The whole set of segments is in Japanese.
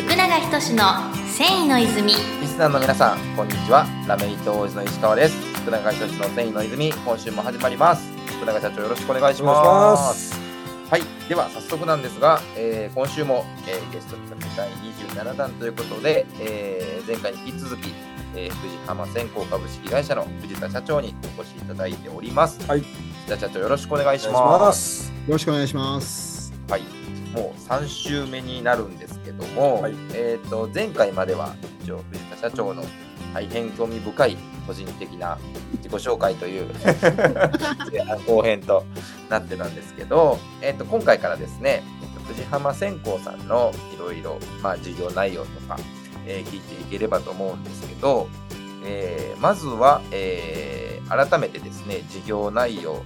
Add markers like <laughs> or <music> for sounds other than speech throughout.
福永仁の繊維の泉リスナーの皆さん、こんにちは。ラメイト王子の石川です。福永仁の繊維の泉、今週も始まります。福永社長、よろしくお願いします。はい、では早速なんですが、えー今週も、えーゲスト企画第27弾ということで、えー前回に引き続き、えー、富士浜線香株式会社の藤田社長にお越しいただいております。はい、藤田社長、よろしくお。願いします。よろしくお願いします。はい、もう3週目になるんですけども、はい。えー、と前回までは一応藤田社長の大変興味深い個人的な自己紹介という <laughs> 後編となってたんですけど、えー、と今回からですね藤浜線香さんのいろいろまあ事業内容とか、えー聞いていければと思うんですけど、えーまずは、えー改めてですね事業内容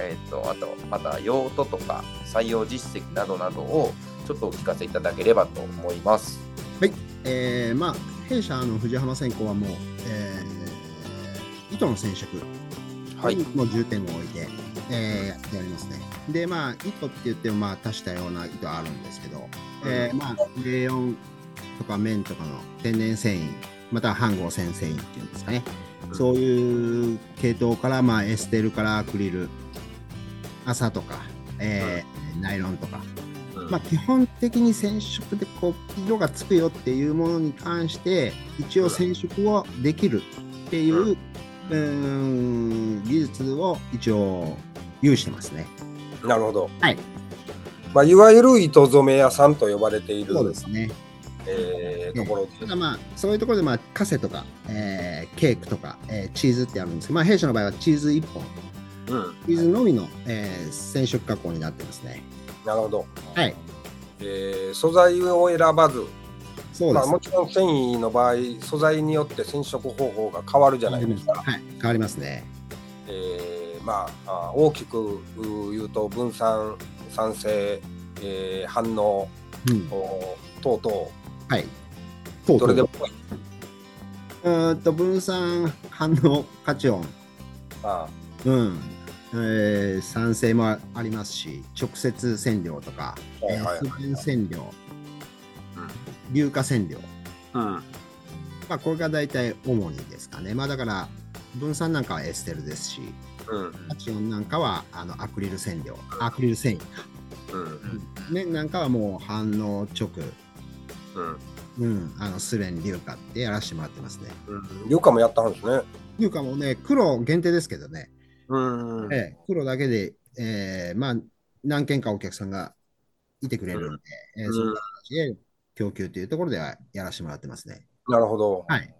えー、とあとまた用途とか採用実績などなどをちょっとお聞かせいただければと思います。えー、まあ、弊社の藤浜線香はもう、えー、糸の染色はい。にも重点を置いて、えーやっておりますね。で、まあ、糸って言っても、まあ、多種多様な糸あるんですけど、えーまあ、レーヨンとか綿とかの天然繊維、または半合線繊維っていうんですかね。そういう系統から、まあ、エステルからアクリル、麻とか、えーナイロンとか、うんまあ、基本的に染色でこう色がつくよっていうものに関して一応染色をできるっていう、うん技術を一応有してますね。なるほど。はい。まあ、いわゆる糸染め屋さんと呼ばれている、そうですね。えーところでただまあそういうところでまあカセとか、えーケークとか、えーチーズってあるんですけど、まあ、弊社の場合はチーズ1本うん、チーズのみの、えー染色加工になってますね。なるほど。はい。えー素材を選ばず、まあ、そうです。もちろん繊維の場合、素材によって染色方法が変わるじゃないですか。はい。変わりますね。えーまあ、あ大きくう言うと分散、酸性、えー反応うん。お等々、はい。とどれでもうーんと分散反応価値音、あうん。えー酸性もありますし直接染料とか、はいはいはいえー不染硫化染料、うん。まあ、これが大体主にですかね、まあ、だから分散なんかはエステルですしうん。価値音なんかはあのアクリル染料アクリル繊維か、うん。ね、なんかはもう反応直、うんうん、あのスレン硫化ってやらせてもらってますねうん、よかもやったんですね。硫化もね黒限定ですけどねうんええ、黒だけで、えーまあ、何件かお客さんがいてくれるんで、えーうんそんな形で供給というところではやらせてもらってますね。なるほど。はい。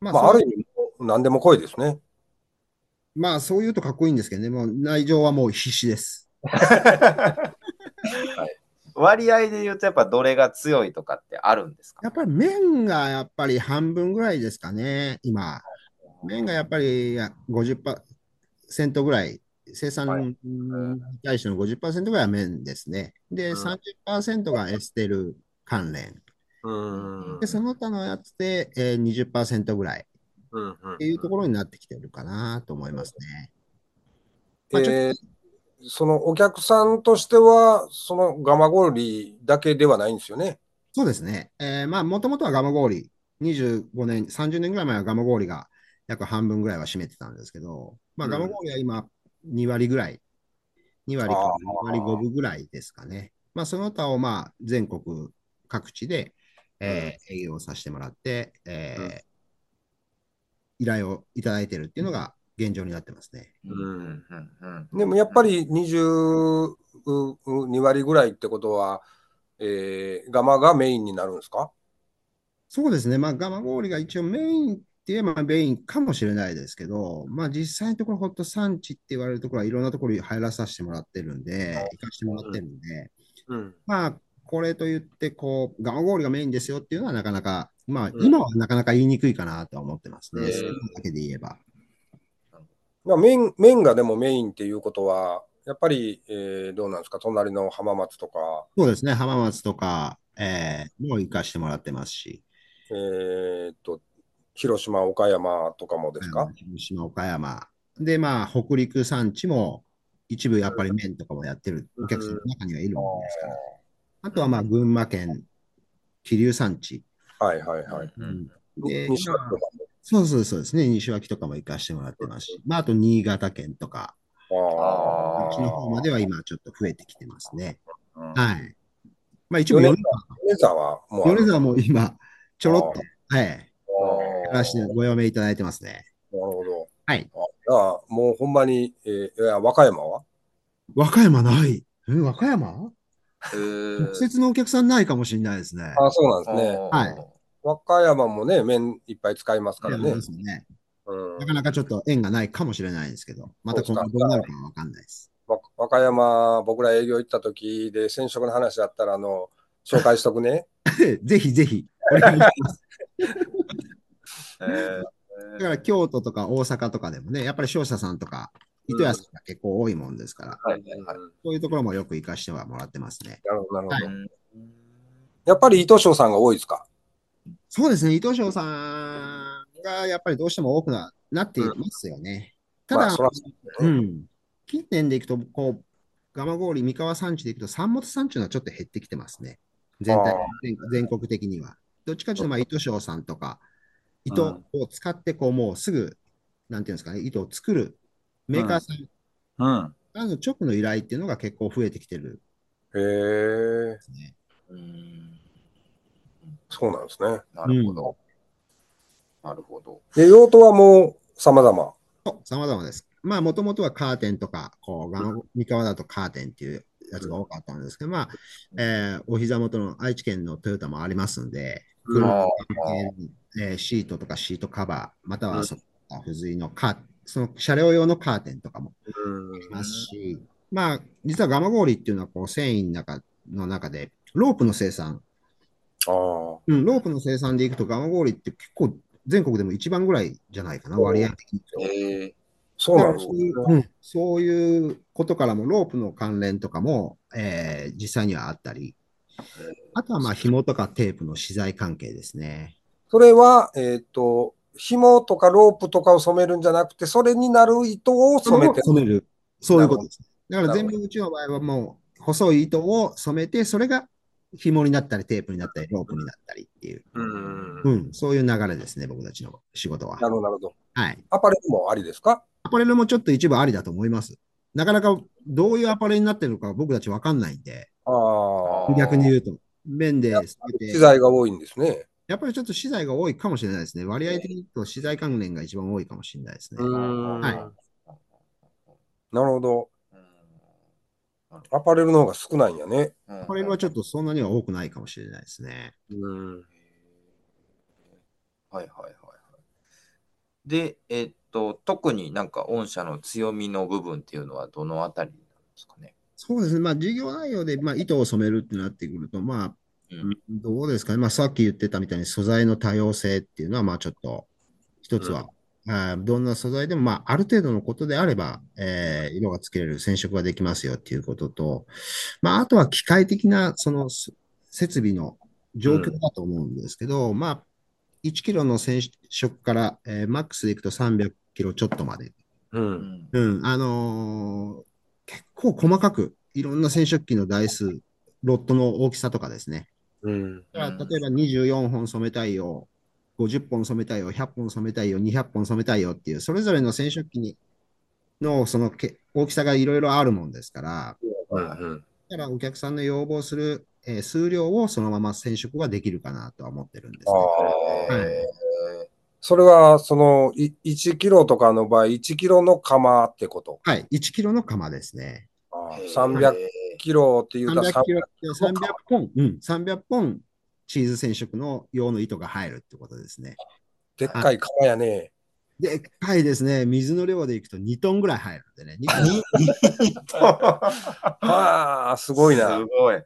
まあ、まあ、ある意味、何でも濃いですね。まあ、そういうとかっこいいんですけどね、もう内情はもう必死です。<laughs> 割合で言うとやっぱどれが強いとかってあるんですか？やっぱり麺がやっぱり半分ぐらいですかね、今。麺がやっぱりや50%ぐらい、生産はいに対しての50%ぐらいは麺ですね。で、うん30%がエステル関連。うんで、その他のやつで、えー、20%ぐらいっていうところになってきてるかなと思いますね。まあちょえーそのお客さんとしては、そのガマゴーリだけではないんですよね？そうですね。えーまあ、もともとはガマ氷、25年、30年ぐらい前はガマ氷が約半分ぐらいは占めてたんですけど、まあ、うん。ガマ氷は今2割ぐらい、2割かあー。2割5分ぐらいですかね。まあ、その他をまあ全国各地で、えー営業させてもらって、えーうん。依頼をいただいてるっていうのが現状になってますね。うんうんうん。でもやっぱり22割ぐらいってことは、えーガマがメインになるんですか？そうですね、まあ、ガマ氷が一応メインって言えばメインかもしれないですけど、まあ、実際のところ、ホット産地って言われるところはいろんなところに入らさせてもらってるんで、行かせてもらってるんで、うん。まあ、これといって、こう、ガマ氷がメインですよっていうのはなかなか、まあ、うん。今はなかなか言いにくいかなとは思ってますね、うん。それだけで言えば。まあ、麺麺がでもメインっていうことは、やっぱり、えーどうなんですか、隣の浜松とか、そうですね、浜松とか、えーもう行かしてもらってますし、えーっと、広島、岡山とかもですか、広島、岡山。で、まあ、北陸産地も一部やっぱり麺とかもやってる。お客さんの中にはいるもんですから。あとはまあ、群馬県気流産地。はいはいはい。うん。で西脇とか？そうそうそうですね。西脇とかも行かしてもらってますし、まあ、あと新潟県とか、も。あこっちの方までは今ちょっと増えてきてますね。うんはい。まあ一応、米米米沢はもうある。沢も今、ちょろっと、はい、あやらしてご用命いただいてますね。ーなるほど。はい。ああもうほんまに、えー、いや和歌山は？和歌山ない。え、和歌山？へー直接のお客さんないかもしれないですね。ああ、そうなんですね。はい和歌山もね、麺いっぱい使いますからねそうで。すね。うんなかなかちょっと縁がないかもしれないですけど、また今後どうなるかはわかんないです。わ和歌山、僕ら営業行った時で染色の話だったら、あの、紹介しとくね。<laughs> ぜひぜひ、お願いします。<laughs> へーだから京都とか大阪とかでもね、やっぱり商社さんとか、糸屋さんが結構多いもんですから、そういうところもよく活かしてはもらってますね。なるほど、なるほど。はいやっぱり伊藤翔さんが多いですか？そうですね、伊藤翔さんがやっぱりどうしても多くななっていますよね。ただ、まあうねう。ん、近年でいくと、こう、蒲郡、三河産地でいくと、三本産地のはちょっと減ってきてますね。全体全全国的には。どっちかというと、まあ、糸商さんとか、糸を使って、こう、もうすぐ、なんていうんですかね、糸を作るメーカーさん、うん。あの直の依頼っていうのが結構増えてきてる。へえ。うんそうなんですね。なるほど。なるほど。で、用途はもう様々。さまざまです。まあ、もともとはカーテンとか、こう、三河だとカーテンっていうやつが多かったんですけど、まあ、えーお膝元の愛知県のトヨタもありますんで、えーシートとかシートカバー、またはその付随のカーその車両用のカーテンとかもうんありますし、まあ、実はガマ氷っていうのはこう繊維の中の中で、ロープの生産、ああ。うん、ロープの生産でいくとガマ氷って結構全国でも一番ぐらいじゃないかな、割合的に。へえそうなんですそういううんそういうことからも、ロープの関連とかも、えー実際にはあったり、あとはまあ紐とかテープの資材関係ですね。それは、えっ、と、紐とかロープとかを染めるんじゃなくて、それになる糸を染めて染める。そういうことです。だから全部うちの場合はもう細い糸を染めて、それが紐になったり、テープになったり、ロープになったりっていう、うん。うん、そういう流れですね、僕たちの仕事は。なるほど、なるほど。はい。アパレルもありですか？アパレルもちょっと一部ありだと思います。なかなかどういうアパレルになってるのか僕たちわかんないんで、ああ。逆に言うと、面で資材が多いんですね。やっぱりちょっと資材が多いかもしれないですね。割合的に言うと資材関連が一番多いかもしれないですね。んはいなるほど。うんアパレルの方が少ないんやね。うんこれはちょっとそんなには多くないかもしれないですね。うん。はいはいはいはい。で、えっと、特になんか御社の強みの部分っていうのはどのあたりなんですかね？そうですね。まあ事業内容で、まあ、糸を染めるってなってくると、まあ、うんどうですかね？まあさっき言ってたみたいに素材の多様性っていうのは、まあちょっと一つは、あーどんな素材でも、まあある程度のことであれば、えー色がつけれる染色ができますよっていうことと、まああとは機械的なそのす設備の状況だと思うんですけど、まあ1キロの染色から、えーマックスでいくと300キロちょっとまでう。うんんうん、あのー結構細かくいろんな染色機の台数、ロットの大きさとかですね。うん。だから例えば24本染めたいよ、50本染めたいよ、100本染めたいよ、200本染めたいよっていう、それぞれの染色機にのそのけ大きさがいろいろあるもんですから、うん。だからお客さんの要望する、えー数量をそのまま染色ができるかなとは思ってるんです。はいそれは、その、い1キロとかの場合、1キロの釜ってこと？はい、1キロの釜ですね。ああへー300キロっていうと300キロ300、300本、うん、300本チーズ染色の用の糸が入るってことですね。でっかい釜やね。でっかいですね。水の量でいくと2トンぐらい入るんでね。<laughs> 2トンはあ、すごいな。すごい。へ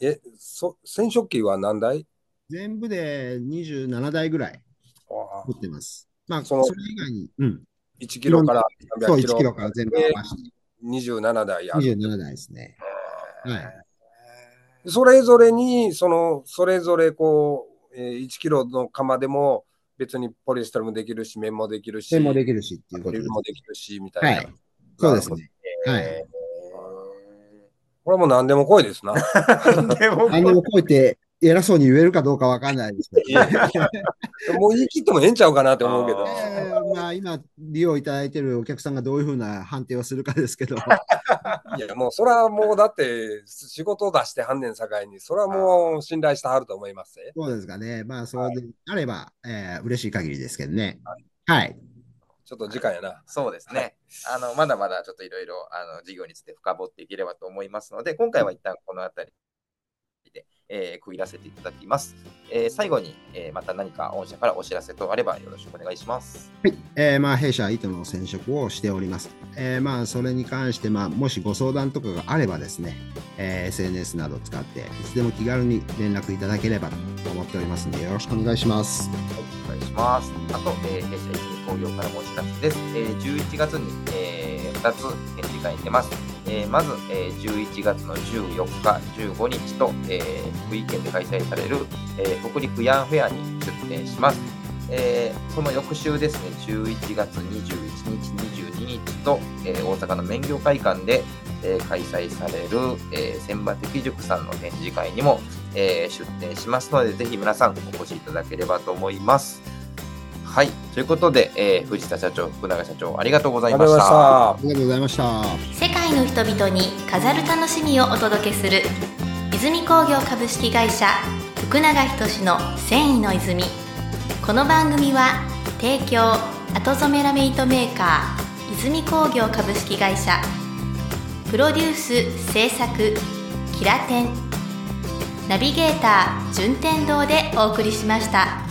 え。え、そ染色機は何台？全部で27台ぐらいああ持ってます。まあ、そのそれ以外に、うん、1キロからそう、300 1キロ。キロから全部合わせて27台ある。27台ですね。はい。それぞれに、その、それぞれこう、えー1キロの釜でも別にポリエステルもできるし、綿もできるし、線もできるしっていうこともできるし、みたいな。はい。そうですね。はい。えーこれはもう何でも来いですな。<laughs> でもあの、こうやって偉そうに言えるかどうかわかんないですけど、もう言い切ってもええんちゃうかなって思うけど。えーまあ、今、利用いただいてるお客さんがどういうふうな判定をするかですけど、<laughs> いや、もうそれはもうだって仕事を出してはんねん境に、それはもう信頼してはると思いますね。そうですかね。まあ、そうであれば、えー嬉しい限りですけどね。はい。ちょっと時間やな。そうですね。あの、まだまだちょっといろいろ、あの、事業について深掘っていければと思いますので、今回は一旦この辺りで、えー区切らせていただきます。えー最後に、えーまた何か御社からお知らせとあればよろしくお願いします。はい、えーまあ、弊社、糸の染色をしております。えーまあ、それに関して、まあ、もしご相談とかがあればですね、えー SNS などを使って、いつでも気軽に連絡いただければと思っておりますので、よろしくお願いします。お願いします。あと、えー弊社一味工業からもお知らせです。えー11月に、え2つ展示会に出ます。えーまず、えー11月の14日、15日と、えー福井県で開催される、え北陸ヤンフェアに出展します。えその翌週ですね、11月21日、22日と、え大阪の免業会館で、え開催される、え千葉的塾さんの展示会にも、え出展しますので、ぜひ皆さんお越しいただければと思います。はい。ということで、えー藤田社長、福永社長、ありがとうございまし。た。ありがとうございました。世界の人々に飾る楽しみをお届けする泉工業株式会社福永仁の繊維の泉この番組は提供後染めラメイトメーカー泉工業株式会社プロデュース制作キラテンナビゲーター順天堂でお送りしました。